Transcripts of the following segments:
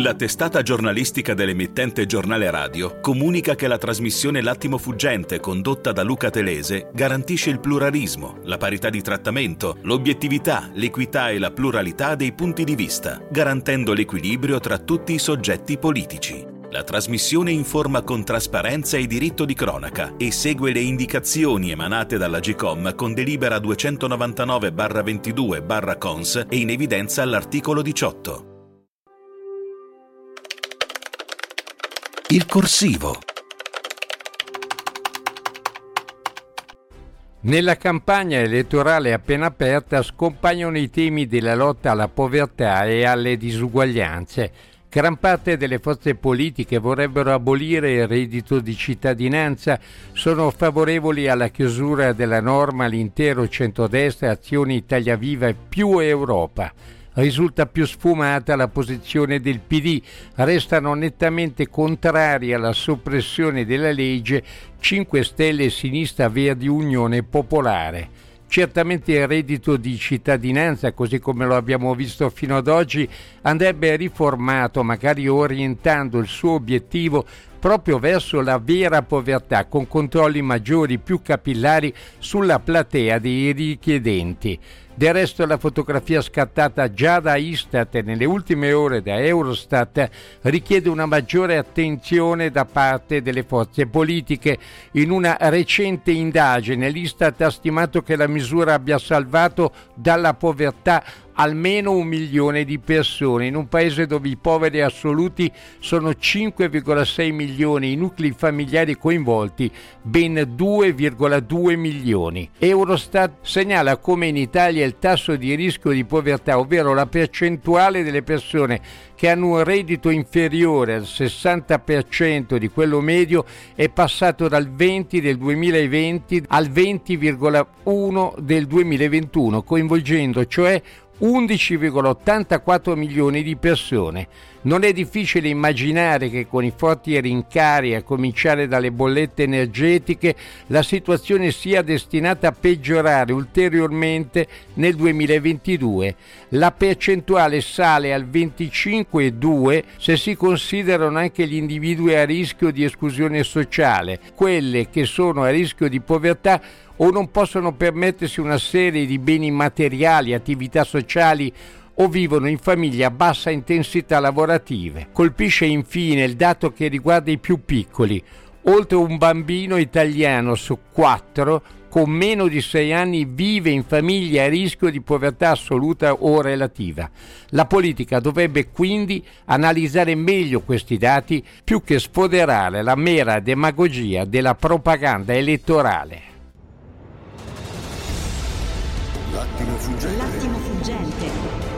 La testata giornalistica dell'emittente Giornale Radio comunica che la trasmissione L'attimo fuggente condotta da Luca Telese garantisce il pluralismo, la parità di trattamento, l'obiettività, l'equità e la pluralità dei punti di vista, garantendo l'equilibrio tra tutti i soggetti politici. La trasmissione informa con trasparenza e diritto di cronaca e segue le indicazioni emanate dalla GCOM con delibera 299-22-CONS e in evidenza all'articolo 18. Il corsivo. Nella campagna elettorale appena aperta scompaiono i temi della lotta alla povertà e alle disuguaglianze. Gran parte delle forze politiche vorrebbero abolire il reddito di cittadinanza, sono favorevoli alla chiusura della norma all'intero centrodestra Azione Italia Viva e più Europa risulta più sfumata la posizione del PD, restano nettamente contrari alla soppressione della legge 5 Stelle Sinistra Verdi Unione Popolare. Certamente il reddito di cittadinanza, così come lo abbiamo visto fino ad oggi, andrebbe riformato, magari orientando il suo obiettivo proprio verso la vera povertà, con controlli maggiori, più capillari sulla platea dei richiedenti. Del resto la fotografia scattata già da Istat e nelle ultime ore da Eurostat richiede una maggiore attenzione da parte delle forze politiche. In una recente indagine l'Istat ha stimato che la misura abbia salvato dalla povertà almeno un milione di persone in un paese dove i poveri assoluti sono 5,6 milioni, i nuclei familiari coinvolti ben 2,2 milioni. Eurostat segnala come in Italia il tasso di rischio di povertà, ovvero la percentuale delle persone che hanno un reddito inferiore al 60% di quello medio, è passato dal 20 del 2020 al 20,1 del 2021, coinvolgendo cioè 11,84 milioni di persone. Non è difficile immaginare che con i forti rincari, a cominciare dalle bollette energetiche, la situazione sia destinata a peggiorare ulteriormente nel 2022. La percentuale sale al 25,2 se si considerano anche gli individui a rischio di esclusione sociale, quelle che sono a rischio di povertà o non possono permettersi una serie di beni materiali, attività sociali o vivono in famiglie a bassa intensità lavorative. Colpisce infine il dato che riguarda i più piccoli. Oltre un bambino italiano su quattro con meno di sei anni vive in famiglie a rischio di povertà assoluta o relativa. La politica dovrebbe quindi analizzare meglio questi dati più che sfoderare la mera demagogia della propaganda elettorale. L'attimo fuggente. L'attimo fuggente.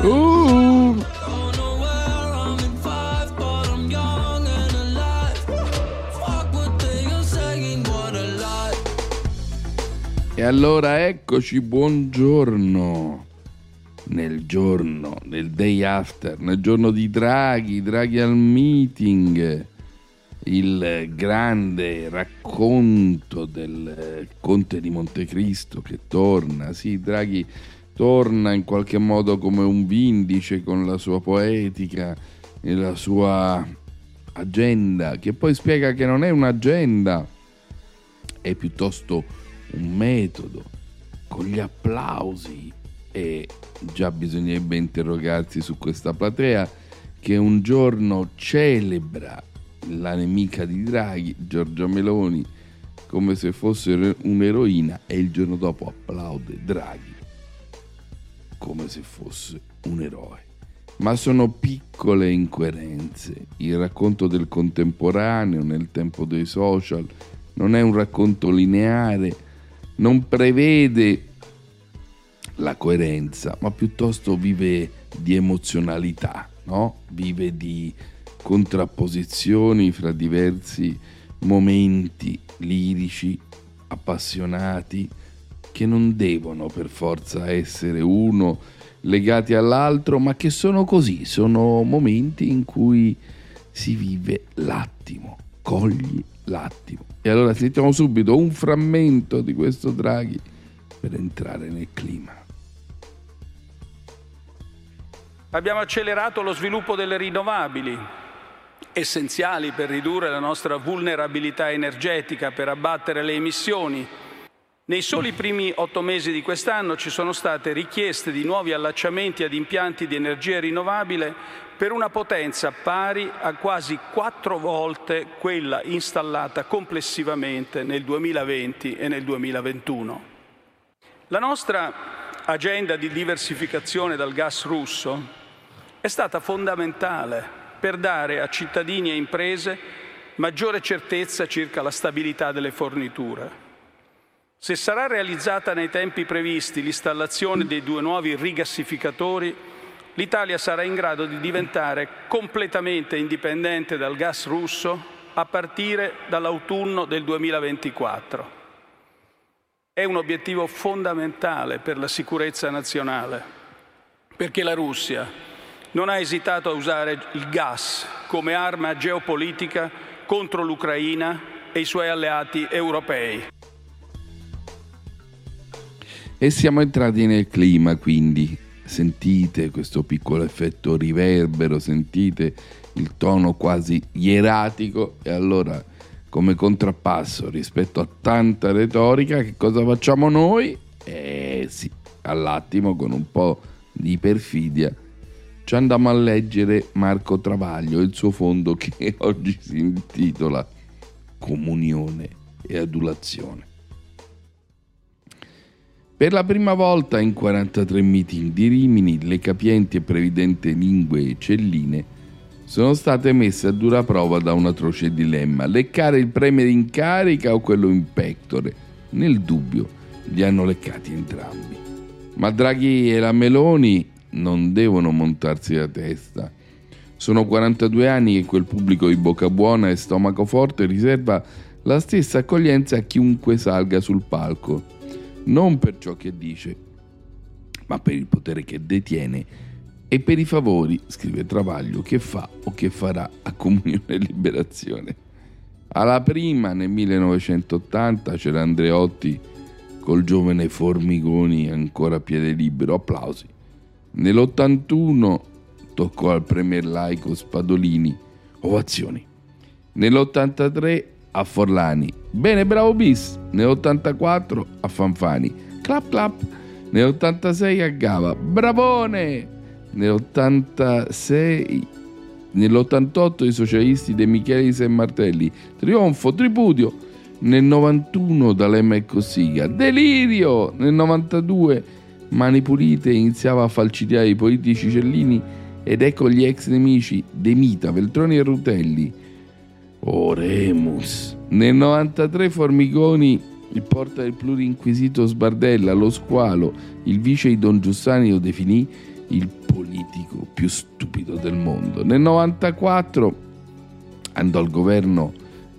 Uh. E allora eccoci, buongiorno. Nel giorno, nel day after, nel giorno di Draghi, Draghi al meeting, il grande racconto del Conte di Montecristo che torna. Sì, Draghi torna in qualche modo come un vindice con la sua poetica e la sua agenda, che poi spiega che non è un'agenda, è piuttosto un metodo, con gli applausi e già bisognerebbe interrogarsi su questa platea che un giorno celebra la nemica di Draghi, Giorgia Meloni, come se fosse un'eroina e il giorno dopo applaude Draghi come se fosse un eroe. Ma sono piccole incoerenze. Il racconto del contemporaneo nel tempo dei social non è un racconto lineare, non prevede la coerenza, ma piuttosto vive di emozionalità, no? vive di contrapposizioni fra diversi momenti lirici, appassionati, che non devono per forza essere uno legati all'altro, ma che sono così, sono momenti in cui si vive l'attimo, cogli l'attimo. E allora sentiamo subito un frammento di questo Draghi per entrare nel clima. Abbiamo accelerato lo sviluppo delle rinnovabili, essenziali per ridurre la nostra vulnerabilità energetica, per abbattere le emissioni. Nei soli primi otto mesi di quest'anno ci sono state richieste di nuovi allacciamenti ad impianti di energia rinnovabile per una potenza pari a quasi quattro volte quella installata complessivamente nel 2020 e nel 2021. La nostra agenda di diversificazione dal gas russo è stata fondamentale per dare a cittadini e imprese maggiore certezza circa la stabilità delle forniture. Se sarà realizzata nei tempi previsti l'installazione dei due nuovi rigassificatori, l'Italia sarà in grado di diventare completamente indipendente dal gas russo a partire dall'autunno del 2024. È un obiettivo fondamentale per la sicurezza nazionale, perché la Russia non ha esitato a usare il gas come arma geopolitica contro l'Ucraina e i suoi alleati europei. E siamo entrati nel clima, quindi sentite questo piccolo effetto riverbero, sentite il tono quasi ieratico e allora come contrappasso rispetto a tanta retorica che cosa facciamo noi? Eh sì, all'attimo con un po' di perfidia ci andiamo a leggere Marco Travaglio il suo fondo che oggi si intitola Comunione e adulazione. Per la prima volta in 43 meeting di Rimini, le capienti e previdenti lingue celline sono state messe a dura prova da un atroce dilemma: leccare il premier in carica o quello in pectore. Nel dubbio li hanno leccati entrambi. Ma Draghi e la Meloni non devono montarsi la testa. Sono 42 anni che quel pubblico di bocca buona e stomaco forte riserva la stessa accoglienza a chiunque salga sul palco, non per ciò che dice, ma per il potere che detiene e per i favori, scrive Travaglio, che fa o che farà a Comunione e Liberazione. Alla prima, nel 1980, c'era Andreotti col giovane Formigoni ancora a piede libero, applausi. Nell'81 toccò al premier laico Spadolini, ovazioni. Nell'83 a Forlani, bene bravo bis. Nell'84 a Fanfani, clap clap. Nell'86 a Gava, bravone. Nell'86 nell'88 i socialisti De Michelis e Martelli, trionfo, tripudio. Nel 91 D'Alema e Cossiga, delirio. Nel 92 Mani Pulite iniziava a falcidiare i politici cellini ed ecco gli ex nemici De Mita, Veltroni e Rutelli. Oremus. Nel 93 Formigoni, il porta del plurinquisito Sbardella, lo squalo, il vice di Don Giussani lo definì il politico più stupido del mondo. Nel 94 andò al governo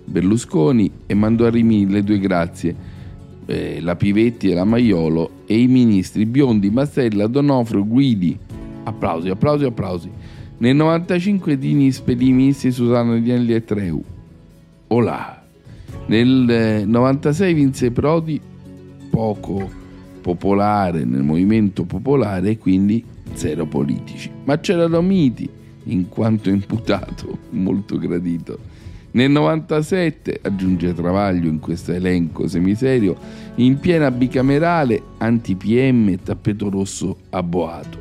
Berlusconi e mandò a Rimini le due grazie eh, la Pivetti e la Maiolo e i ministri Biondi, Mastella, Donofrio, Guidi. Applausi, applausi, applausi. Nel 95 Dini spedì i ministri Susanna Dielli e Treu. Olà. Nel 96 eh, vinse Prodi, poco popolare nel movimento popolare e quindi zero politici. Ma c'erano miti, in quanto imputato, molto gradito nel 97, aggiunge Travaglio in questo elenco semiserio, in piena bicamerale, anti-PM e tappeto rosso a Boato.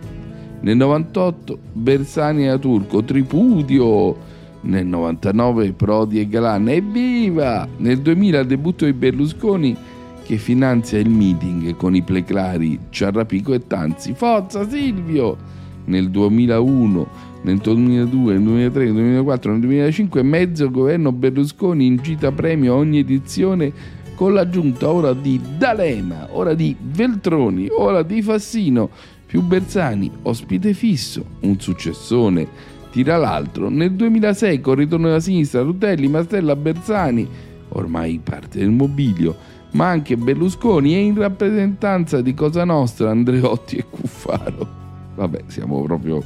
Nel 98, Bersani e Turco, tripudio. Nel 99, Prodi e Galan, evviva! Nel 2000, debutto di Berlusconi che finanzia il meeting con i pleclari Ciarrapico e Tanzi. Forza Silvio! Nel 2001, nel 2002, nel 2003, nel 2004, nel 2005 mezzo governo Berlusconi incita premio a ogni edizione con l'aggiunta ora di D'Alema, ora di Veltroni, ora di Fassino, Più Bersani, ospite fisso, un successone tira l'altro. Nel 2006 con ritorno della sinistra Rutelli, Mastella, Bersani, ormai parte del mobilio, ma anche Berlusconi e in rappresentanza di Cosa Nostra Andreotti e Cuffaro. Vabbè, siamo proprio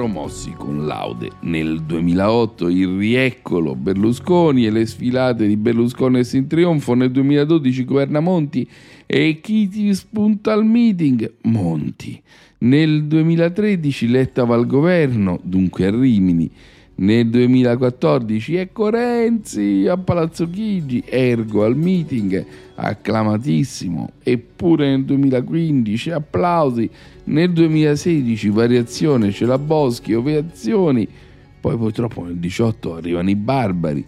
promossi con laude. Nel 2008 il rieccolo Berlusconi e le sfilate di Berlusconi in trionfo. Nel 2012 governa Monti e chi ti spunta al meeting? Monti. Nel 2013 Letta va al governo, dunque a Rimini. Nel 2014 ecco Renzi a Palazzo Chigi, ergo al meeting, acclamatissimo. Eppure nel 2015 applausi, nel 2016 variazione, c'è la Boschi, ovazioni. Poi purtroppo nel 2018 arrivano i barbari,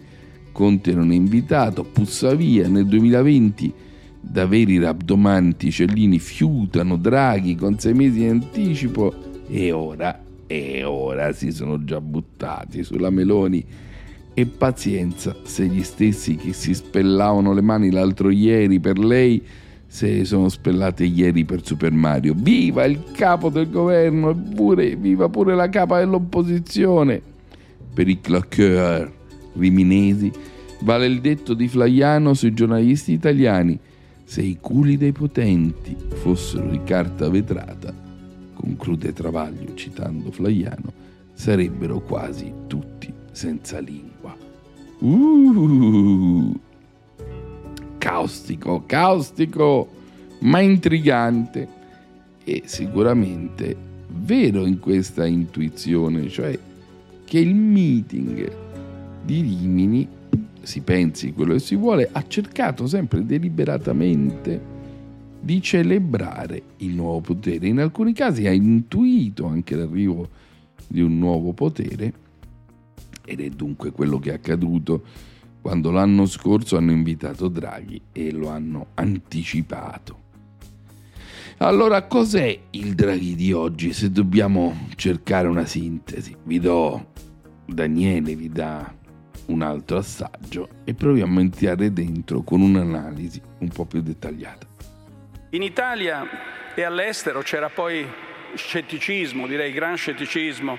Conte non è invitato, pussa via. Nel 2020 da veri rabdomanti Cellini fiutano Draghi con sei mesi in anticipo e ora e ora si sono già buttati sulla Meloni. E pazienza se gli stessi che si spellavano le mani l'altro ieri per lei se sono spellate ieri per Super Mario. Viva il capo del governo e pure, viva pure la capa dell'opposizione. Per i claqueur riminesi vale il detto di Flaiano sui giornalisti italiani. Se i culi dei potenti fossero di carta vetrata, conclude Travaglio citando Flaiano, sarebbero quasi tutti senza lingua. Uh, caustico, caustico, ma intrigante e sicuramente vero in questa intuizione, cioè che il meeting di Rimini, si pensi quello che si vuole, ha cercato sempre deliberatamente di celebrare il nuovo potere. In alcuni casi ha intuito anche l'arrivo di un nuovo potere ed è dunque quello che è accaduto quando l'anno scorso hanno invitato Draghi e lo hanno anticipato. Allora, cos'è il Draghi di oggi se dobbiamo cercare una sintesi? Vi do Daniele, vi dà un altro assaggio e proviamo a entrare dentro con un'analisi un po' più dettagliata. In Italia e all'estero c'era poi scetticismo, direi gran scetticismo,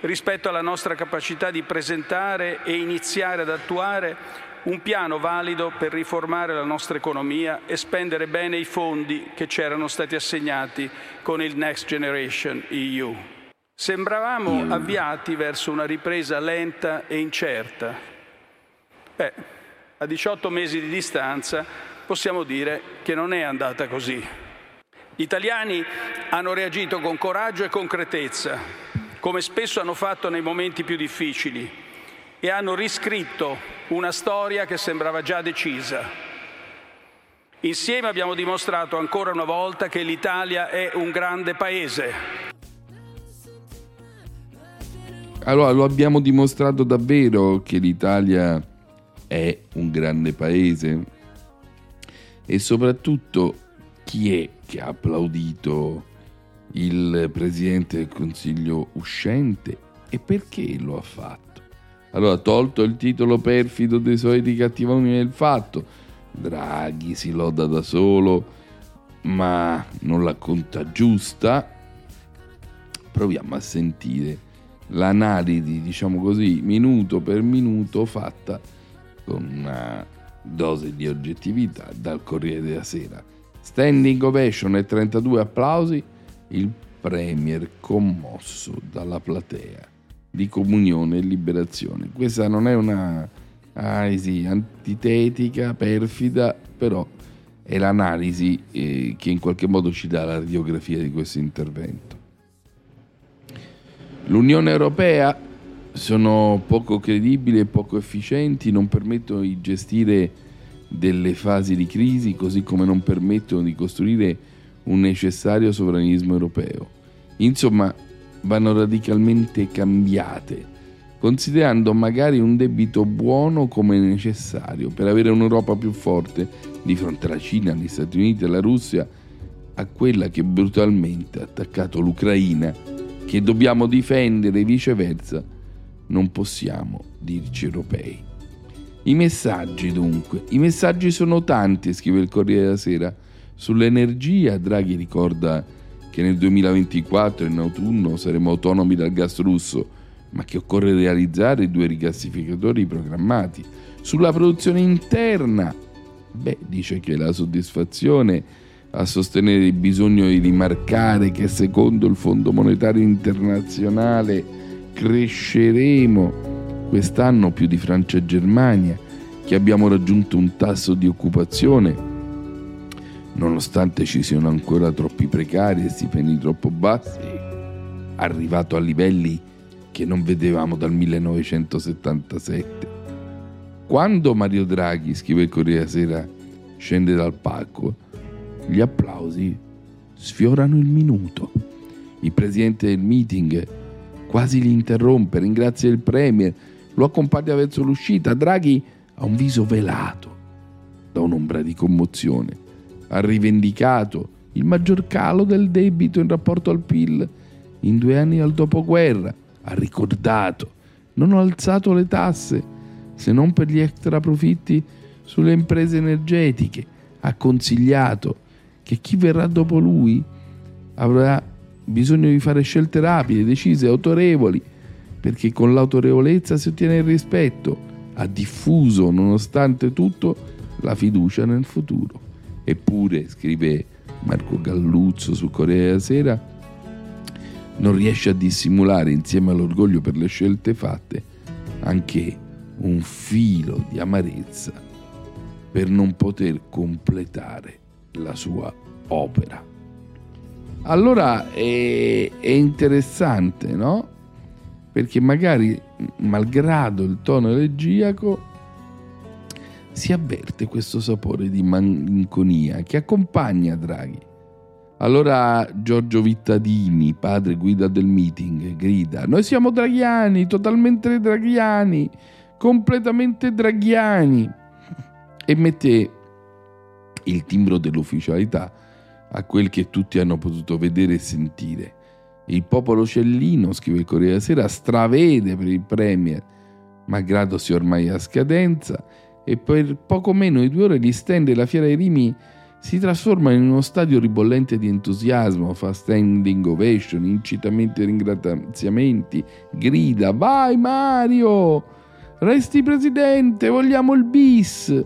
rispetto alla nostra capacità di presentare e iniziare ad attuare un piano valido per riformare la nostra economia e spendere bene i fondi che ci erano stati assegnati con il Next Generation EU. Sembravamo avviati verso una ripresa lenta e incerta. Beh, a 18 mesi di distanza possiamo dire che non è andata così. Gli italiani hanno reagito con coraggio e concretezza, come spesso hanno fatto nei momenti più difficili, e hanno riscritto una storia che sembrava già decisa. Insieme abbiamo dimostrato ancora una volta che l'Italia è un grande paese. Allora, lo abbiamo dimostrato davvero che l'Italia è un grande paese? e soprattutto chi è che ha applaudito il Presidente del Consiglio uscente e perché lo ha fatto. Allora, tolto il titolo perfido dei soliti cattivoni del fatto, Draghi si loda da solo, ma non la conta giusta, proviamo a sentire l'analisi, diciamo così, minuto per minuto fatta con una dose di oggettività dal Corriere della Sera. Standing ovation e 32 applausi, il Premier commosso dalla platea di comunione e liberazione. Questa non è una analisi antitetica, perfida, però è l'analisi eh, che in qualche modo ci dà la radiografia di questo intervento. L'Unione Europea sono poco credibili e poco efficienti, non permettono di gestire delle fasi di crisi, così come non permettono di costruire un necessario sovranismo europeo. Insomma, vanno radicalmente cambiate, considerando magari un debito buono come necessario per avere un'Europa più forte di fronte alla Cina, agli Stati Uniti, alla Russia, a quella che brutalmente ha attaccato l'Ucraina, che dobbiamo difendere e viceversa non possiamo dirci europei. I messaggi dunque, i messaggi sono tanti, scrive il Corriere della Sera. Sull'energia Draghi ricorda che nel 2024 in autunno saremo autonomi dal gas russo, ma che occorre realizzare due rigassificatori programmati. Sulla produzione interna, beh, dice che la soddisfazione a sostenere il bisogno di rimarcare che secondo il Fondo Monetario Internazionale cresceremo quest'anno più di Francia e Germania, che abbiamo raggiunto un tasso di occupazione nonostante ci siano ancora troppi precari e stipendi troppo bassi, arrivato a livelli che non vedevamo dal 1977. Quando Mario Draghi, scrive il Corriere Sera, scende dal palco, gli applausi sfiorano il minuto. Il presidente del meeting quasi li interrompe, ringrazia il Premier, lo accompagna verso l'uscita. Draghi ha un viso velato da un'ombra di commozione ha rivendicato il maggior calo del debito in rapporto al PIL in due anni al dopoguerra, ha ricordato, non ho alzato le tasse se non per gli extra profitti sulle imprese energetiche, ha consigliato che chi verrà dopo lui avrà bisogno di fare scelte rapide, decise, autorevoli, perché con l'autorevolezza si ottiene il rispetto, ha diffuso nonostante tutto la fiducia nel futuro. Eppure, scrive Marco Galluzzo su Corriere della Sera, non riesce a dissimulare insieme all'orgoglio per le scelte fatte anche un filo di amarezza per non poter completare la sua opera. Allora è, è interessante, no? Perché magari, malgrado il tono elegiaco, si avverte questo sapore di malinconia che accompagna Draghi. Allora Giorgio Vittadini, padre guida del meeting, grida: Noi siamo draghiani, totalmente draghiani, completamente draghiani. E mette il timbro dell'ufficialità a quel che tutti hanno potuto vedere e sentire. Il popolo cellino, scrive il Corriere della Sera, stravede per il Premier, malgrado sia ormai a scadenza e per poco meno di due ore gli stand della Fiera dei Rimi si trasformano in uno stadio ribollente di entusiasmo, fa standing ovation, incitamenti e ringraziamenti, grida Vai Mario! Resti presidente, vogliamo il bis!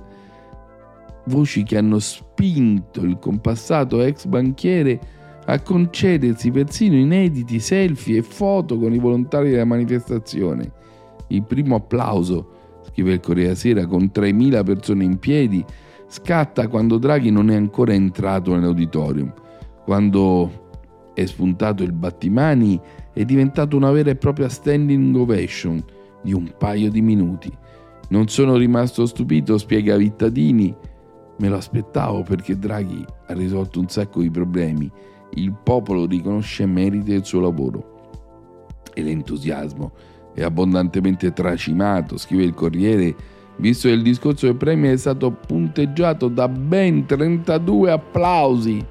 Voci che hanno spinto il compassato ex banchiere a concedersi persino inediti selfie e foto con i volontari della manifestazione. Il primo applauso scrive il Corriere Sera, con 3.000 persone in piedi, scatta quando Draghi non è ancora entrato nell'auditorium, quando è spuntato il battimani è diventato una vera e propria standing ovation di un paio di minuti. Non sono rimasto stupito, spiega Vittadini, me lo aspettavo perché Draghi ha risolto un sacco di problemi, il popolo riconosce meriti del suo lavoro. E l'entusiasmo è abbondantemente tracimato, scrive il Corriere, visto che il discorso del premio è stato punteggiato da ben 32 applausi,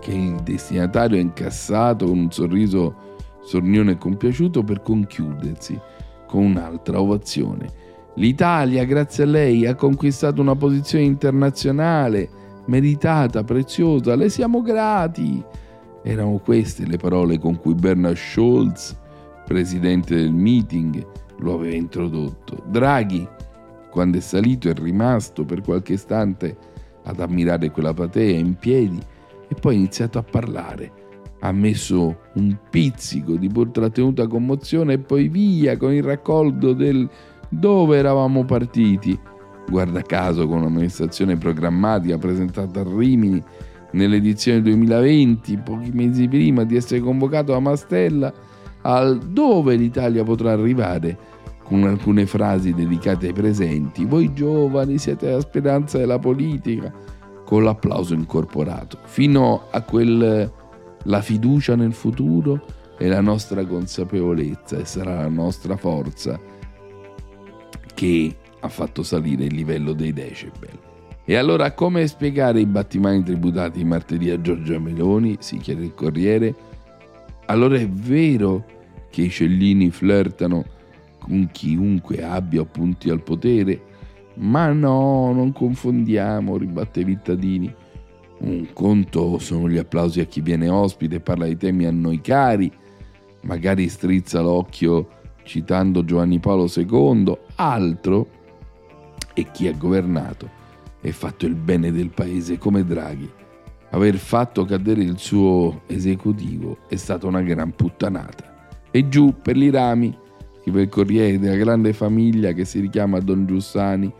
che il destinatario ha incassato con un sorriso sornione e compiaciuto per conchiudersi con un'altra ovazione. L'Italia, grazie a lei, ha conquistato una posizione internazionale meritata, preziosa, le siamo grati. Erano queste le parole con cui Bernard Scholz presidente del meeting, lo aveva introdotto. Draghi, quando è salito, è rimasto per qualche istante ad ammirare quella platea in piedi e poi ha iniziato a parlare. Ha messo un pizzico di pur trattenuta commozione e poi via con il raccolto del dove eravamo partiti. Guarda caso con un'amministrazione programmatica presentata a Rimini nell'edizione 2020, pochi mesi prima di essere convocato a Mastella al dove l'Italia potrà arrivare con alcune frasi dedicate ai presenti. Voi giovani siete la speranza della politica, con l'applauso incorporato, fino a quel la fiducia nel futuro e la nostra consapevolezza e sarà la nostra forza che ha fatto salire il livello dei decibel. E allora come spiegare i battimani tributati martedì a Giorgia Meloni? Si chiede il Corriere. Allora è vero che i cellini flirtano con chiunque abbia punti al potere? Ma no, non confondiamo, ribatte Vittadini. Un conto sono gli applausi a chi viene ospite parla di temi a noi cari, magari strizza l'occhio citando Giovanni Paolo II, altro è chi ha governato e fatto il bene del paese come Draghi. Aver fatto cadere il suo esecutivo è stata una gran puttanata. E giù per i rami, scrive il Corriere della grande famiglia che si richiama Don Giussani,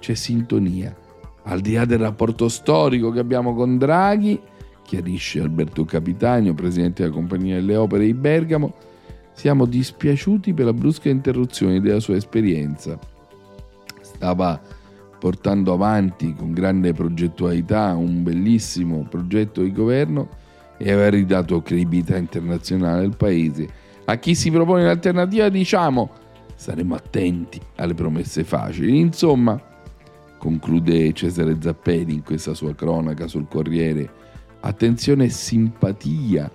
c'è sintonia. Al di là del rapporto storico che abbiamo con Draghi, chiarisce Alberto Capitano, presidente della Compagnia delle Opere di Bergamo, siamo dispiaciuti per la brusca interruzione della sua esperienza. Stava portando avanti con grande progettualità un bellissimo progetto di governo e aveva ridato credibilità internazionale al paese. A chi si propone l'alternativa diciamo saremo attenti alle promesse facili. Insomma, conclude Cesare Zappelli in questa sua cronaca sul Corriere, attenzione e simpatia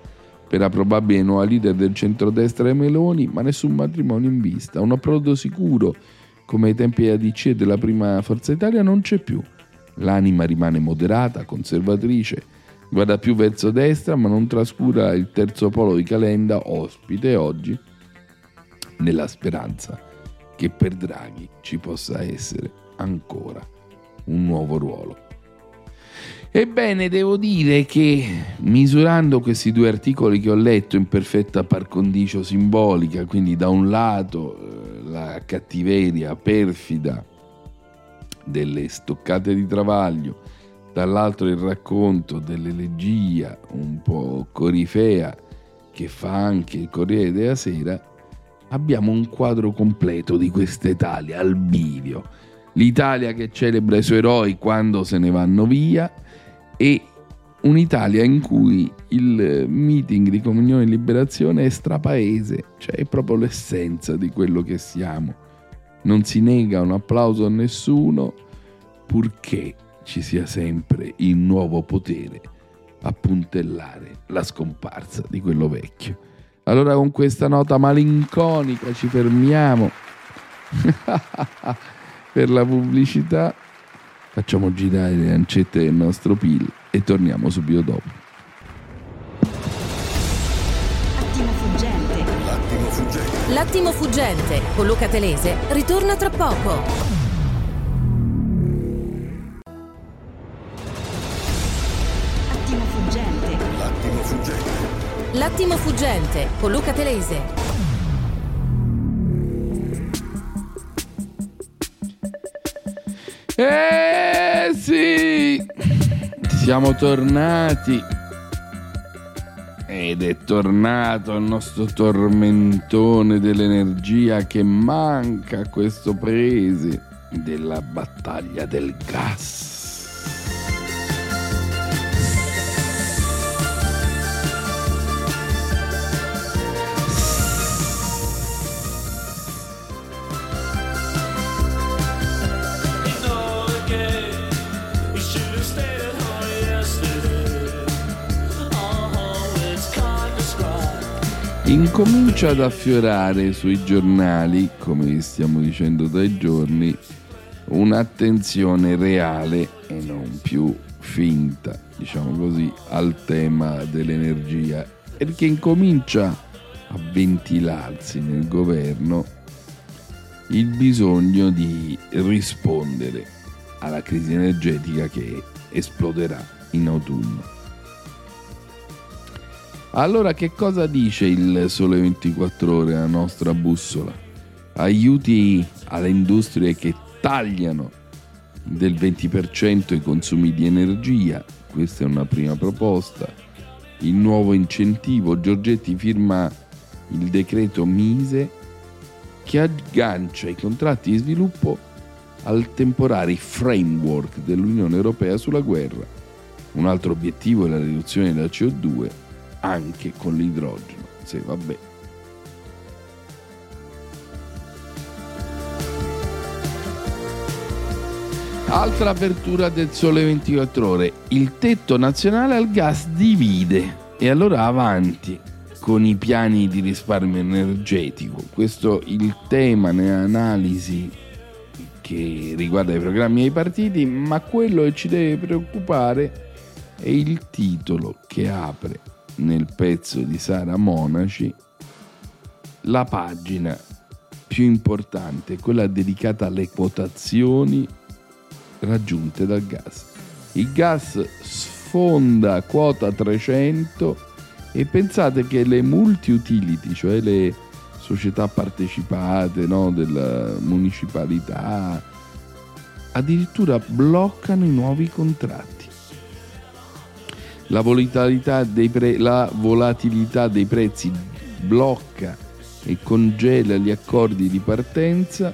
per la probabile nuova leader del centrodestra e Meloni, ma nessun matrimonio in vista. Un approdo sicuro, come ai tempi della DC e della prima Forza Italia, non c'è più. L'anima rimane moderata, conservatrice, guarda più verso destra, ma non trascura il terzo polo di Calenda, ospite oggi, nella speranza che per Draghi ci possa essere ancora un nuovo ruolo. Ebbene, devo dire che misurando questi due articoli che ho letto in perfetta par condicio simbolica, quindi da un lato eh, la cattiveria perfida delle stoccate di travaglio, dall'altro il racconto dell'elegia un po' corifea che fa anche il Corriere della Sera, abbiamo un quadro completo di questa Italia al bivio. L'Italia che celebra i suoi eroi quando se ne vanno via e un'Italia in cui il meeting di comunione e liberazione è strapaese, cioè è proprio l'essenza di quello che siamo. Non si nega un applauso a nessuno, purché ci sia sempre il nuovo potere a puntellare la scomparsa di quello vecchio. Allora con questa nota malinconica ci fermiamo per la pubblicità facciamo girare le lancette del nostro PIL e torniamo subito dopo. Attimo fuggente. L'attimo fuggente. L'attimo fuggente con Luca Telese ritorna tra poco. Attimo fuggente. L'attimo fuggente. L'attimo fuggente con Luca Telese. Eh sì, siamo tornati. Ed è tornato il nostro tormentone dell'energia che manca a questo paese della battaglia del gas. Incomincia ad affiorare sui giornali, come stiamo dicendo dai giorni, un'attenzione reale e non più finta, diciamo così, al tema dell'energia, perché incomincia a ventilarsi nel governo il bisogno di rispondere alla crisi energetica che esploderà in autunno. Allora che cosa dice il Sole 24 ore, la nostra bussola? Aiuti alle industrie che tagliano del 20% i consumi di energia, questa è una prima proposta. Il nuovo incentivo, Giorgetti firma il decreto Mise che aggancia i contratti di sviluppo al temporary framework dell'Unione Europea sulla guerra. Un altro obiettivo è la riduzione della CO2 anche con l'idrogeno. Sì, vabbè. Altra apertura del Sole 24 Ore. Il tetto nazionale al gas divide. E allora avanti con i piani di risparmio energetico. Questo è il tema nell'analisi che riguarda i programmi dei partiti, ma quello che ci deve preoccupare è il titolo che apre nel pezzo di Sara Monaci la pagina più importante, quella dedicata alle quotazioni raggiunte dal gas. Il gas sfonda quota 300 e pensate che le multi-utility, cioè le società partecipate no, della municipalità, addirittura bloccano i nuovi contratti. La volatilità dei, pre- la volatilità dei prezzi blocca e congela gli accordi di partenza,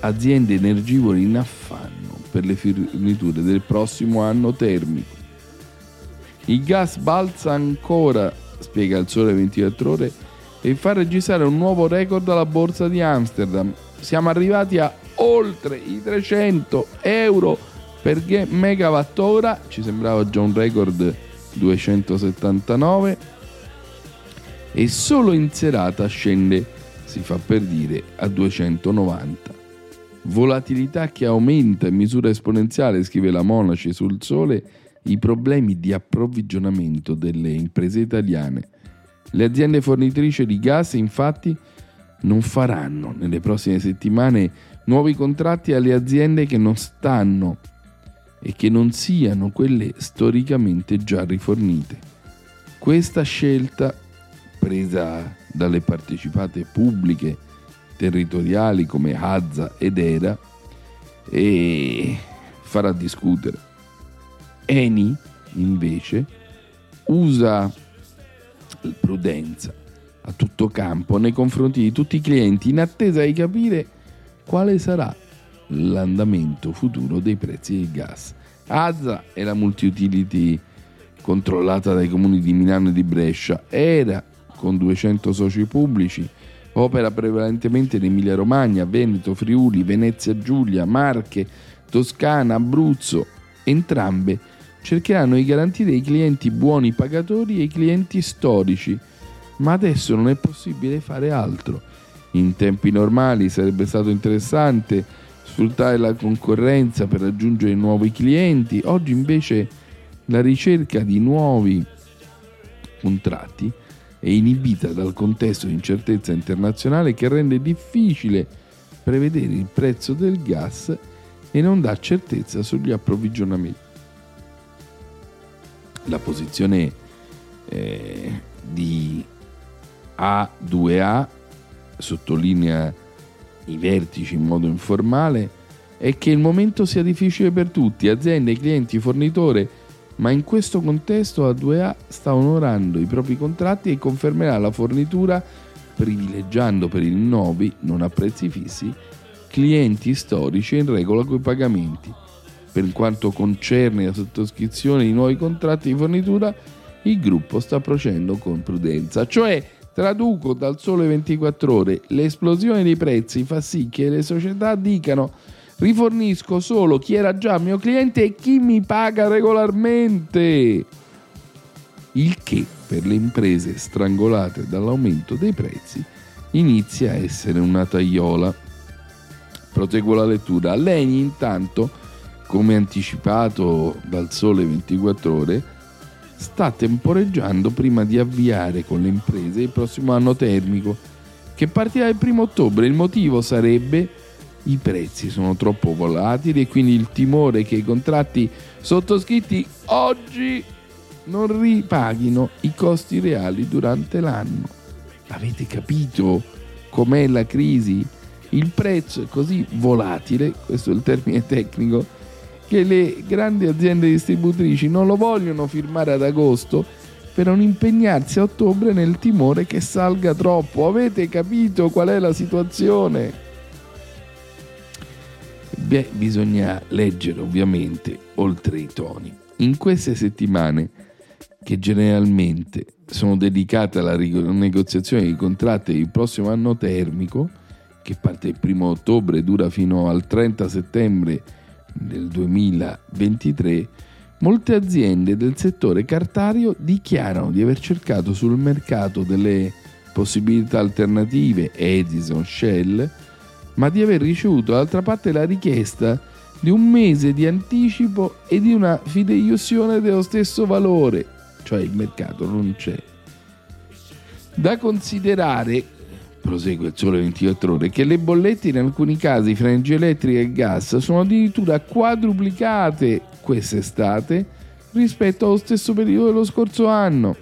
aziende energivore in affanno per le forniture del prossimo anno termico. Il gas balza ancora, spiega il Sole 24 ore, e fa registrare un nuovo record alla borsa di Amsterdam. Siamo arrivati a oltre i 300 euro per megawattora, ci sembrava già un record 279 e solo in serata scende, si fa per dire, a 290. Volatilità che aumenta in misura esponenziale, scrive la Monaci sul Sole, i problemi di approvvigionamento delle imprese italiane. Le aziende fornitrici di gas infatti non faranno nelle prossime settimane nuovi contratti alle aziende che non stanno e che non siano quelle storicamente già rifornite. Questa scelta presa dalle partecipate pubbliche territoriali come Hazza ed Era e farà discutere. Eni invece usa prudenza a tutto campo nei confronti di tutti i clienti in attesa di capire quale sarà l'andamento futuro dei prezzi del gas. Azza è la multi-utility controllata dai comuni di Milano e di Brescia, era con 200 soci pubblici, opera prevalentemente in Emilia Romagna, Veneto, Friuli, Venezia Giulia, Marche, Toscana, Abruzzo. Entrambe cercheranno di garantire i clienti buoni pagatori e i clienti storici, ma adesso non è possibile fare altro. In tempi normali sarebbe stato interessante sfruttare la concorrenza per raggiungere nuovi clienti, oggi invece la ricerca di nuovi contratti è inibita dal contesto di incertezza internazionale che rende difficile prevedere il prezzo del gas e non dà certezza sugli approvvigionamenti. La posizione eh, di A2A sottolinea i vertici in modo informale è che il momento sia difficile per tutti, aziende, clienti, fornitori ma in questo contesto A2A sta onorando i propri contratti e confermerà la fornitura privilegiando per i rinnovi, non a prezzi fissi, clienti storici in regola coi pagamenti. Per quanto concerne la sottoscrizione di nuovi contratti di fornitura, il gruppo sta procedendo con prudenza. Cioè, traduco dal sole 24 ore, l'esplosione dei prezzi fa sì che le società dicano rifornisco solo chi era già mio cliente e chi mi paga regolarmente. Il che per le imprese strangolate dall'aumento dei prezzi inizia a essere una tagliola. Proseguo la lettura. Legni intanto, come anticipato dal Sole 24 ore, sta temporeggiando prima di avviare con le imprese il prossimo anno termico che partirà il primo ottobre. Il motivo sarebbe i prezzi sono troppo volatili e quindi il timore che i contratti sottoscritti oggi non ripaghino i costi reali durante l'anno. Avete capito com'è la crisi? Il prezzo è così volatile, questo è il termine tecnico, che le grandi aziende distributrici non lo vogliono firmare ad agosto per non impegnarsi a ottobre nel timore che salga troppo. Avete capito qual è la situazione? Beh, bisogna leggere ovviamente oltre i toni. In queste settimane, che generalmente sono dedicate alla negoziazione dei contratti del prossimo anno termico, che parte il primo ottobre e dura fino al 30 settembre del 2023, molte aziende del settore cartario dichiarano di aver cercato sul mercato delle possibilità alternative Edison, Shell, ma di aver ricevuto d'altra parte la richiesta di un mese di anticipo e di una fideiussione dello stesso valore, cioè il mercato non c'è. Da considerare, prosegue il sole 24 ore, che le bollette in alcuni casi fra energia elettrica e gas sono addirittura quadruplicate quest'estate rispetto allo stesso periodo dello scorso anno.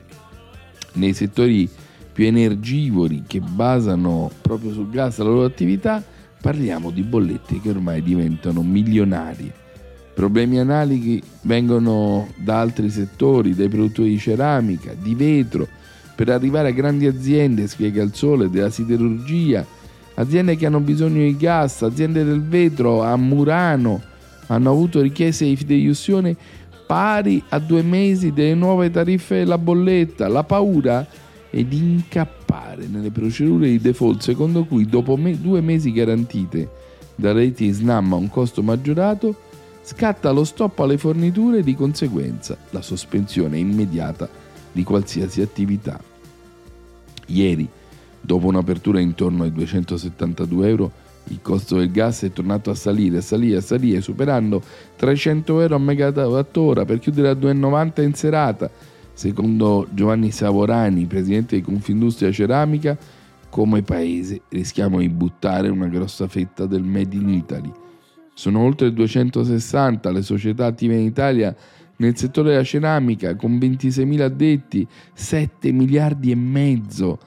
Nei settori più energivori che basano proprio sul gas la loro attività, parliamo di bollette che ormai diventano milionarie. Problemi analoghi vengono da altri settori, dai produttori di ceramica, di vetro, per arrivare a grandi aziende, spiega il sole, della siderurgia, aziende che hanno bisogno di gas, aziende del vetro a Murano hanno avuto richieste di fideiussione pari a due mesi delle nuove tariffe della bolletta. La paura e di incappare nelle procedure di default secondo cui dopo me- due mesi garantite da reti SNAM a un costo maggiorato scatta lo stop alle forniture e di conseguenza la sospensione immediata di qualsiasi attività. Ieri, dopo un'apertura intorno ai 272 euro, il costo del gas è tornato a salire, a salire, a salire, superando 300 euro a megawattora per chiudere a 2,90 in serata Secondo Giovanni Savorani, presidente di Confindustria Ceramica, come paese rischiamo di buttare una grossa fetta del Made in Italy. Sono oltre 260 le società attive in Italia nel settore della ceramica con 26.000 addetti, 7 miliardi e mezzo.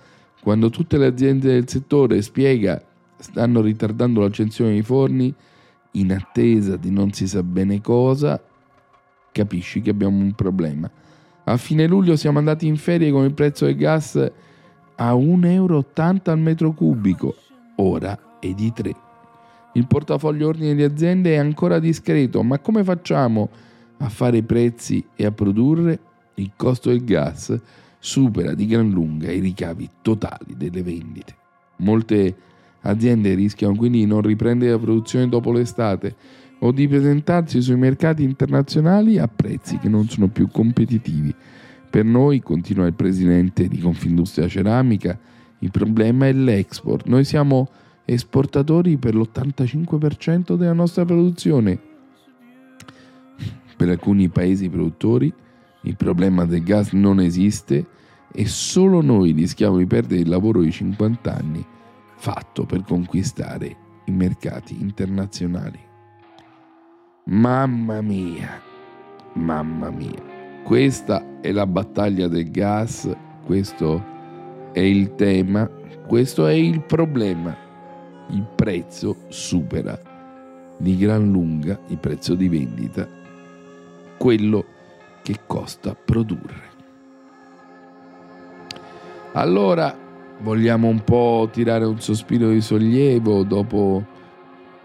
Quando tutte le aziende del settore, spiega, stanno ritardando l'accensione dei forni in attesa di non si sa bene cosa, capisci che abbiamo un problema. A fine luglio siamo andati in ferie con il prezzo del gas a 1,80 euro al metro cubico, ora è di 3. Il portafoglio ordine di aziende è ancora discreto, ma come facciamo a fare i prezzi e a produrre? Il costo del gas supera di gran lunga i ricavi totali delle vendite. Molte aziende rischiano quindi di non riprendere la produzione dopo l'estate o di presentarsi sui mercati internazionali a prezzi che non sono più competitivi. Per noi, continua il presidente di Confindustria Ceramica, il problema è l'export. Noi siamo esportatori per l'85% della nostra produzione. Per alcuni paesi produttori il problema del gas non esiste e solo noi rischiamo di perdere il lavoro di 50 anni fatto per conquistare i mercati internazionali. Mamma mia, mamma mia, questa è la battaglia del gas, questo è il tema, questo è il problema. Il prezzo supera di gran lunga il prezzo di vendita, quello che costa produrre. Allora vogliamo un po' tirare un sospiro di sollievo dopo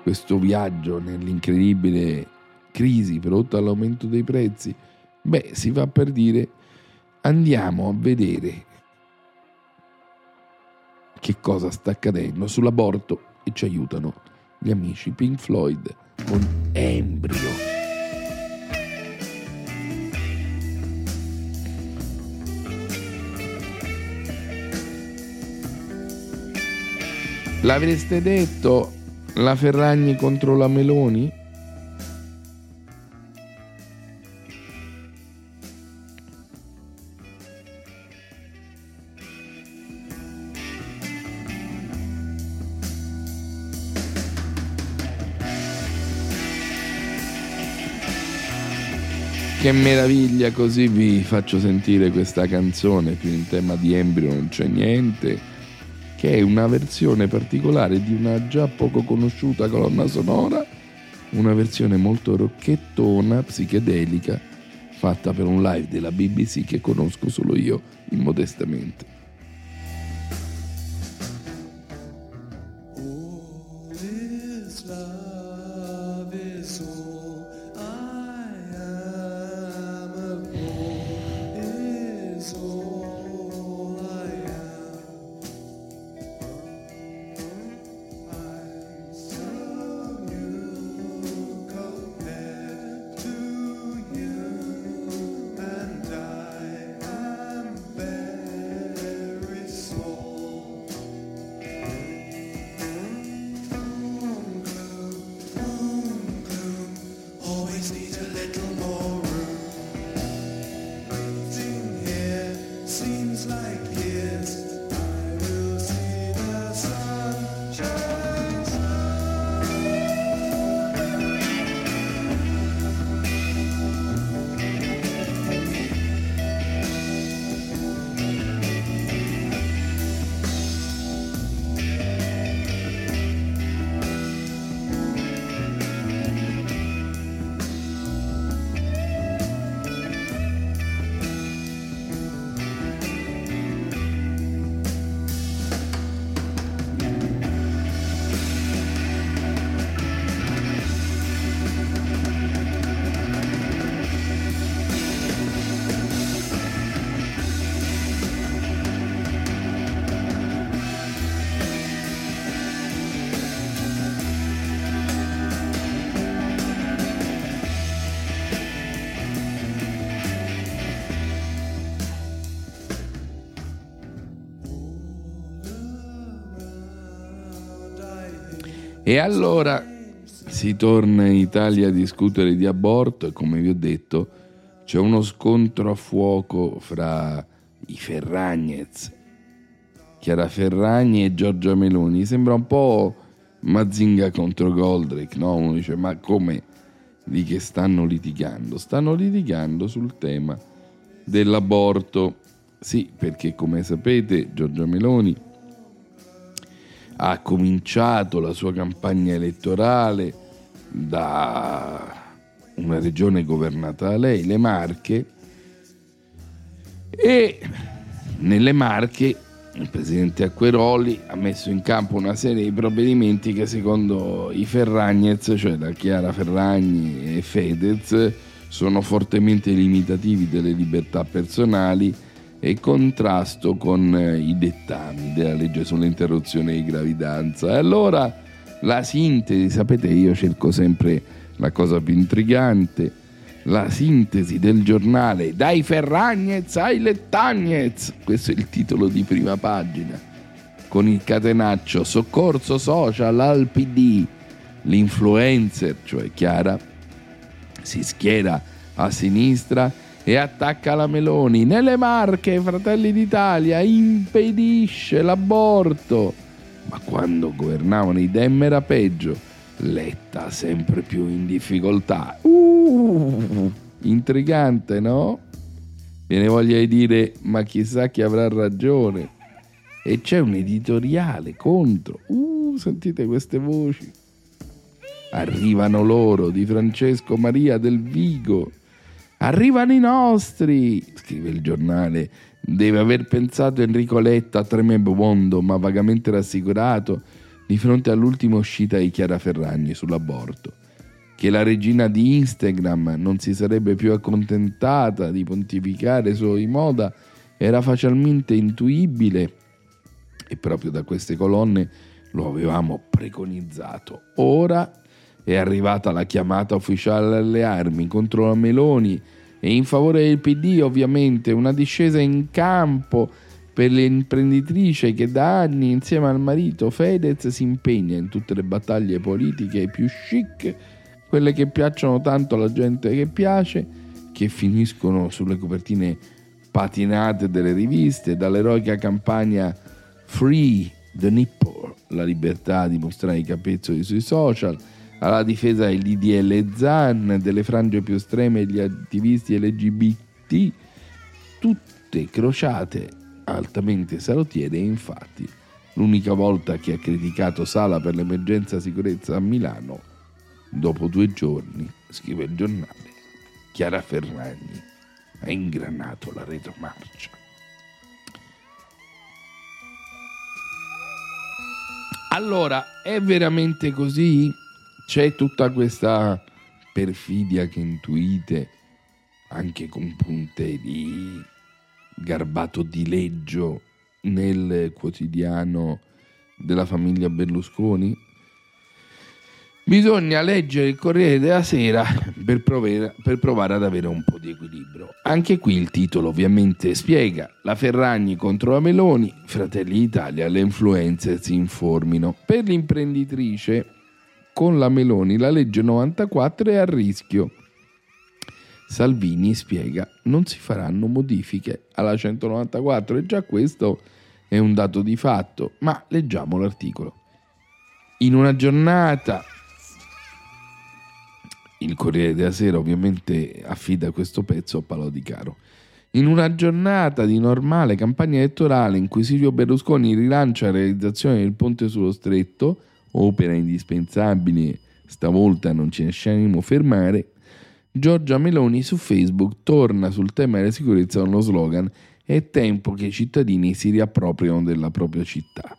questo viaggio nell'incredibile crisi prodotta dall'aumento dei prezzi? Beh, si va per dire andiamo a vedere che cosa sta accadendo sull'aborto e ci aiutano gli amici Pink Floyd con Embryo. L'avreste detto la Ferragni contro la Meloni? Che meraviglia, così vi faccio sentire questa canzone, più in tema di Embrio non c'è niente, che è una versione particolare di una già poco conosciuta colonna sonora, una versione molto rocchettona, psichedelica, fatta per un live della BBC che conosco solo io, immodestamente. E allora si torna in Italia a discutere di aborto e come vi ho detto c'è uno scontro a fuoco fra i Ferragnez, Chiara Ferragni e Giorgia Meloni. Sembra un po' Mazinga contro Goldrick, no? Uno dice ma come di che stanno litigando? Stanno litigando sul tema dell'aborto. Sì, perché come sapete Giorgia Meloni ha cominciato la sua campagna elettorale da una regione governata da lei, le Marche, e nelle Marche il presidente Acqueroli ha messo in campo una serie di provvedimenti che secondo i Ferragnez, cioè da Chiara Ferragni e Fedez, sono fortemente limitativi delle libertà personali e contrasto con i dettami della legge sull'interruzione di gravidanza. E allora la sintesi, sapete, io cerco sempre la cosa più intrigante, la sintesi del giornale dai Ferragnez ai Lettagnez, questo è il titolo di prima pagina, con il catenaccio soccorso social al PD, l'influencer, cioè Chiara, si schiera a sinistra e attacca la Meloni. Nelle Marche, Fratelli d'Italia impedisce l'aborto. Ma quando governavano i Dem era peggio Letta sempre più in difficoltà. Uh, intrigante, no? Viene voglia di dire, ma chissà chi avrà ragione. E c'è un editoriale contro. Uh, sentite queste voci. Arrivano loro di Francesco Maria del Vigo. Arrivano i nostri, scrive il giornale. Deve aver pensato Enrico Letta, tremebondo ma vagamente rassicurato di fronte all'ultima uscita di Chiara Ferragni sull'aborto, che la regina di Instagram non si sarebbe più accontentata di pontificare sui moda era facilmente intuibile e proprio da queste colonne lo avevamo preconizzato. Ora è arrivata la chiamata ufficiale alle armi contro la Meloni e in favore del PD ovviamente una discesa in campo per l'imprenditrice che da anni insieme al marito Fedez si impegna in tutte le battaglie politiche più chic, quelle che piacciono tanto alla gente che piace, che finiscono sulle copertine patinate delle riviste, dall'eroica campagna Free the Nipple, la libertà di mostrare i capezzoli sui social, alla difesa del DDL ZAN, delle frange più estreme degli attivisti LGBT, tutte crociate altamente salottiere e infatti l'unica volta che ha criticato Sala per l'emergenza sicurezza a Milano, dopo due giorni, scrive il giornale, Chiara Ferragni ha ingranato la retromarcia. Allora, è veramente così? C'è tutta questa perfidia che intuite, anche con punte di garbato dileggio nel quotidiano della famiglia Berlusconi? Bisogna leggere il Corriere della Sera per provare, per provare, ad avere un po' di equilibrio. Anche qui il titolo ovviamente spiega la Ferragni contro la Meloni, Fratelli d'Italia, le influenze si informino. Per l'imprenditrice con la Meloni la legge 94 è a rischio. Salvini spiega non si faranno modifiche alla 194 e già questo è un dato di fatto, ma leggiamo l'articolo. In una giornata, il Corriere della Sera ovviamente affida questo pezzo a Paolo Di Caro. In una giornata di normale campagna elettorale in cui Silvio Berlusconi rilancia la realizzazione del ponte sullo stretto, opera indispensabile, stavolta non ci lasciamo fermare, Giorgia Meloni su Facebook torna sul tema della sicurezza con lo slogan È tempo che i cittadini si riappropriano della propria città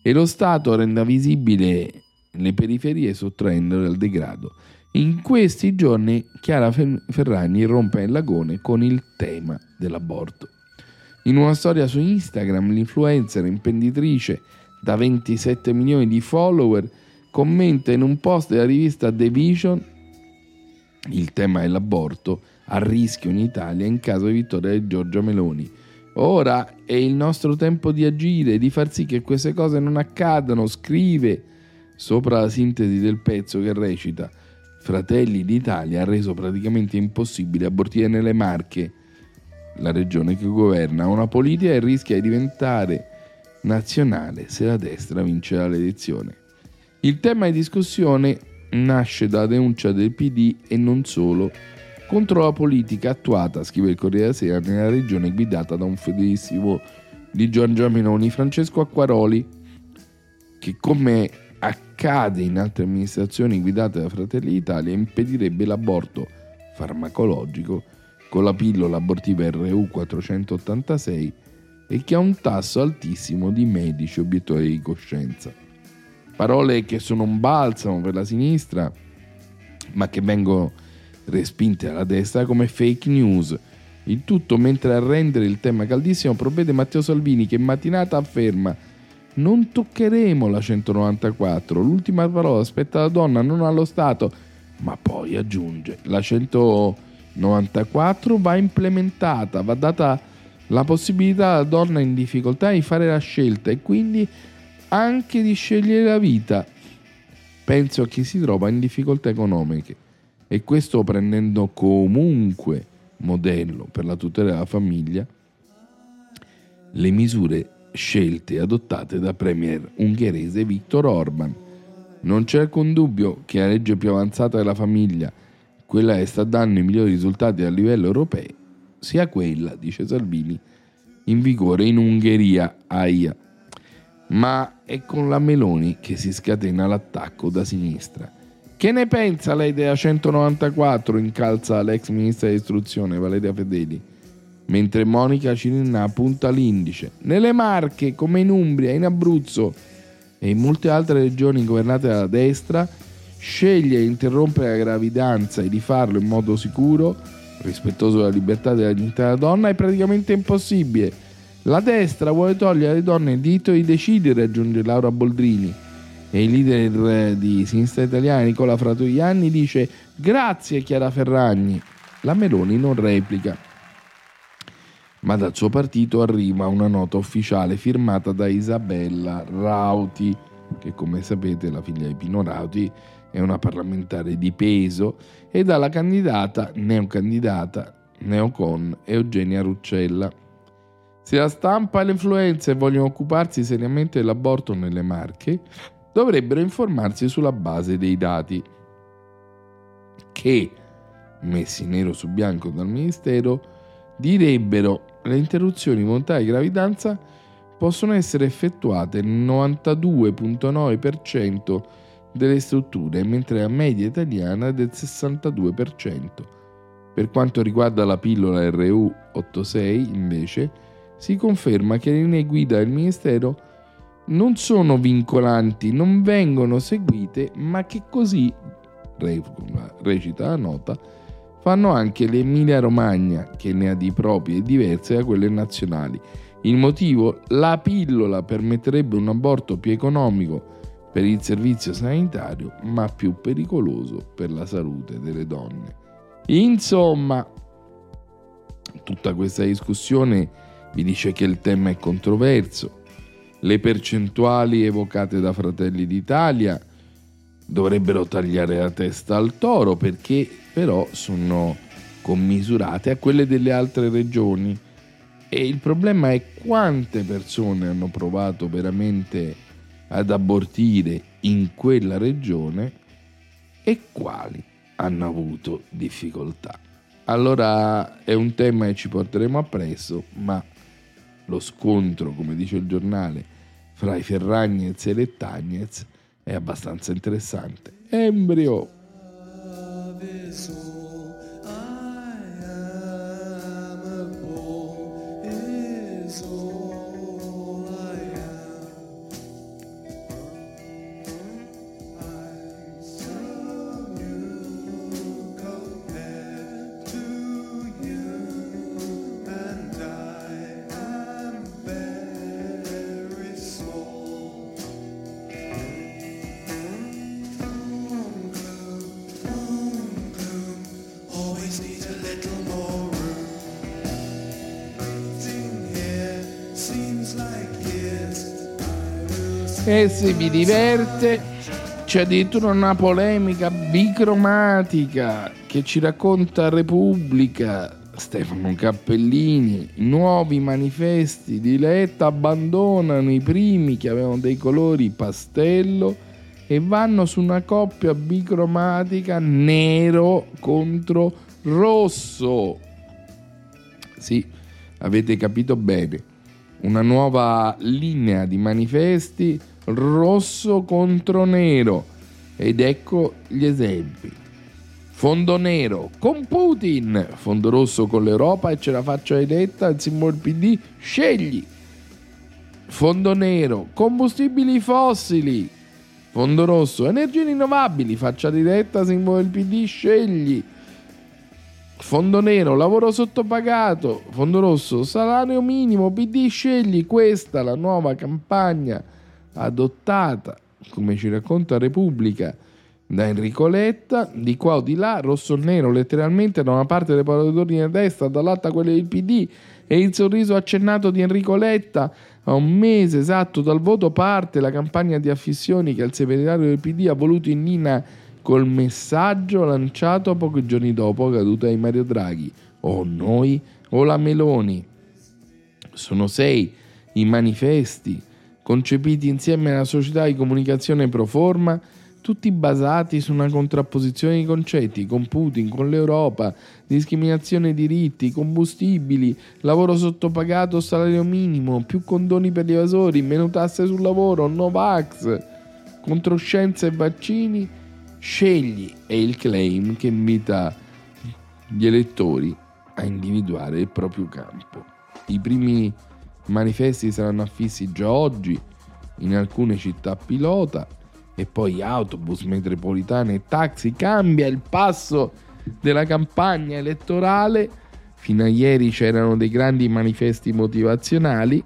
e lo Stato renda visibile le periferie sottraendole al degrado. In questi giorni Chiara Ferragni rompe il lagone con il tema dell'aborto. In una storia su Instagram, l'influencer imprenditrice da 27 milioni di follower commenta in un post della rivista The Vision il tema dell'aborto a rischio in Italia in caso di vittoria di Giorgia Meloni. Ora è il nostro tempo di agire, di far sì che queste cose non accadano, scrive sopra la sintesi del pezzo che recita Fratelli d'Italia ha reso praticamente impossibile abortire nelle Marche, la regione che governa, una politica che rischia di diventare nazionale se la destra vincerà l'elezione. Il tema di discussione nasce dalla denuncia del PD e non solo contro la politica attuata, scrive il Corriere della Sera, nella regione guidata da un fedelissimo di Giorgia Meloni, Francesco Acquaroli, che come accade in altre amministrazioni guidate da Fratelli d'Italia impedirebbe l'aborto farmacologico con la pillola abortiva RU 486 e che ha un tasso altissimo di medici obiettori di coscienza. Parole che sono un balsamo per la sinistra, ma che vengono respinte alla destra come fake news. Il tutto mentre a rendere il tema caldissimo provvede Matteo Salvini che in mattinata afferma non toccheremo la 194, l'ultima parola spetta alla donna, non allo Stato, ma poi aggiunge la 194 va implementata, va data la possibilità alla donna in difficoltà di fare la scelta e quindi anche di scegliere la vita. Penso a chi si trova in difficoltà economiche e questo prendendo comunque modello per la tutela della famiglia le misure scelte e adottate da premier ungherese Viktor Orban. Non c'è alcun dubbio che la legge più avanzata della famiglia, quella che sta dando i migliori risultati a livello europeo, sia quella, dice Salvini, in vigore in Ungheria, AIA. Ma è con la Meloni che si scatena l'attacco da sinistra. Che ne pensa lei della 194? incalza l'ex ministra dell'istruzione Valeria Fedeli, mentre Monica Cirinna punta l'indice. Nelle Marche, come in Umbria, in Abruzzo e in molte altre regioni governate dalla destra, sceglie di interrompere la gravidanza e di farlo in modo sicuro rispettoso della libertà e della dignità della donna, è praticamente impossibile. La destra vuole togliere alle donne il diritto di decidere, aggiunge Laura Boldrini. E il leader di sinistra italiana Nicola Fratoianni dice grazie Chiara Ferragni. La Meloni non replica. Ma dal suo partito arriva una nota ufficiale firmata da Isabella Rauti, che come sapete la figlia di Pino Rauti è una parlamentare di peso, e dalla candidata, neocandidata, neocon Eugenia Ruccella. Se la stampa e le influenze vogliono occuparsi seriamente dell'aborto nelle Marche, dovrebbero informarsi sulla base dei dati che, messi nero su bianco dal Ministero, direbbero le interruzioni volontarie di gravidanza possono essere effettuate nel 92.9% delle strutture, mentre la media italiana è del 62%. Per quanto riguarda la pillola RU86, invece, si conferma che le linee guida del Ministero non sono vincolanti, non vengono seguite, ma che così, recita la nota, fanno anche l'Emilia Romagna, che ne ha di proprie diverse da quelle nazionali. Il motivo? La pillola permetterebbe un aborto più economico per il servizio sanitario, ma più pericoloso per la salute delle donne. Insomma, tutta questa discussione vi dice che il tema è controverso. Le percentuali evocate da Fratelli d'Italia dovrebbero tagliare la testa al toro perché però sono commisurate a quelle delle altre regioni e il problema è quante persone hanno provato veramente ad abortire in quella regione e quali hanno avuto difficoltà. Allora è un tema che ci porteremo appresso, ma lo scontro, come dice il giornale, fra i Ferragnez e le Tagnez è abbastanza interessante. Embrio! E se vi diverte c'è addirittura una polemica bicromatica che ci racconta Repubblica. Stefano Cappellini, nuovi manifesti di Letta abbandonano i primi che avevano dei colori pastello e vanno su una coppia bicromatica nero contro rosso. Sì, avete capito bene. Una nuova linea di manifesti rosso contro nero. Ed ecco gli esempi. Fondo nero con Putin, fondo rosso con l'Europa e ce la faccia eletta il simbolo PD, scegli. Fondo nero, combustibili fossili, fondo rosso, energie rinnovabili, faccia diretta, simbolo del PD, scegli. Fondo nero, lavoro sottopagato, fondo rosso, salario minimo, PD, scegli. Questa la nuova campagna adottata, come ci racconta Repubblica, da Enrico Letta, di qua o di là, rosso o nero, letteralmente da una parte dei parlatori a destra, dall'altra quelle del PD, e il sorriso accennato di Enrico Letta. A un mese esatto dal voto parte la campagna di affissioni che il segretario del PD ha voluto in Nina col messaggio lanciato pochi giorni dopo caduta di Mario Draghi. O noi o la Meloni. Sono sei i manifesti concepiti insieme alla società di comunicazione pro forma, tutti basati su una contrapposizione di concetti, con Putin, con l'Europa, discriminazione di diritti, combustibili, lavoro sottopagato, salario minimo, più condoni per gli evasori, meno tasse sul lavoro, Novax, controscienza e vaccini, scegli è il claim che invita gli elettori a individuare il proprio campo. I primi manifesti saranno affissi già oggi in alcune città pilota e poi autobus, metropolitane e taxi. Cambia il passo della campagna elettorale. Fino a ieri c'erano dei grandi manifesti motivazionali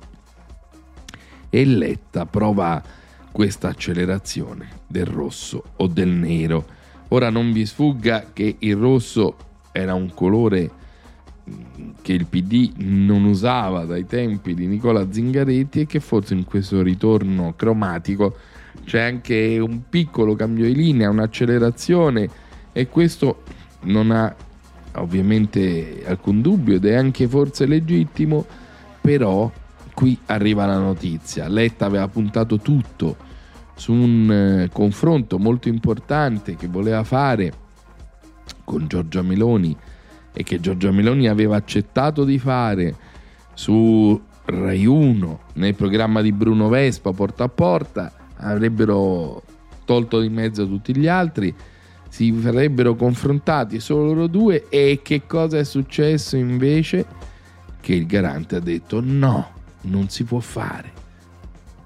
e Letta prova questa accelerazione del rosso o del nero. Ora non vi sfugga che il rosso era un colore che il PD non usava dai tempi di Nicola Zingaretti e che forse in questo ritorno cromatico c'è anche un piccolo cambio di linea, un'accelerazione e questo non ha ovviamente alcun dubbio ed è anche forse legittimo, però qui arriva la notizia. Letta aveva puntato tutto su un eh, confronto molto importante che voleva fare con Giorgia Meloni e che Giorgia Meloni aveva accettato di fare su Rai 1 nel programma di Bruno Vespa porta a porta avrebbero tolto di mezzo tutti gli altri si sarebbero confrontati solo loro due e che cosa è successo invece? Che il garante ha detto no non si può fare.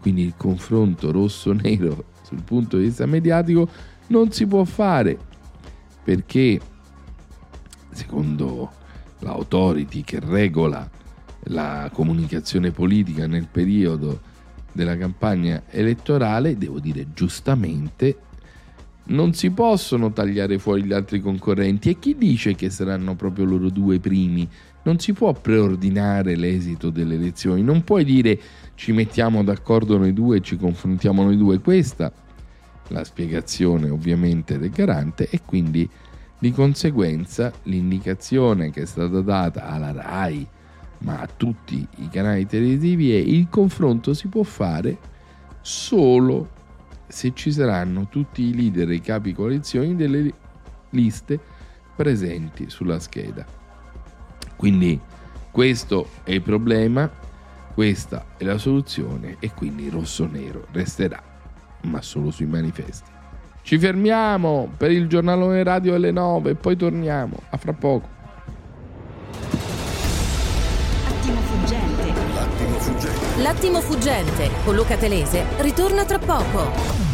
Quindi il confronto rosso-nero sul punto di vista mediatico non si può fare perché secondo l'autority che regola la comunicazione politica nel periodo della campagna elettorale, devo dire giustamente, non si possono tagliare fuori gli altri concorrenti. E chi dice che saranno proprio loro due primi? Non si può preordinare l'esito delle elezioni, non puoi dire ci mettiamo d'accordo noi due e ci confrontiamo noi due, questa la spiegazione ovviamente del garante e quindi di conseguenza l'indicazione che è stata data alla RAI, ma a tutti i canali televisivi, è il confronto si può fare solo se ci saranno tutti i leader e i capi coalizioni delle liste presenti sulla scheda. Quindi questo è il problema, questa è la soluzione e quindi rosso-nero resterà, ma solo sui manifesti. Ci fermiamo per il giornalone radio alle 9 e poi torniamo. A fra poco. Attimo fuggente. L'attimo fuggente con Luca Telese ritorna tra poco.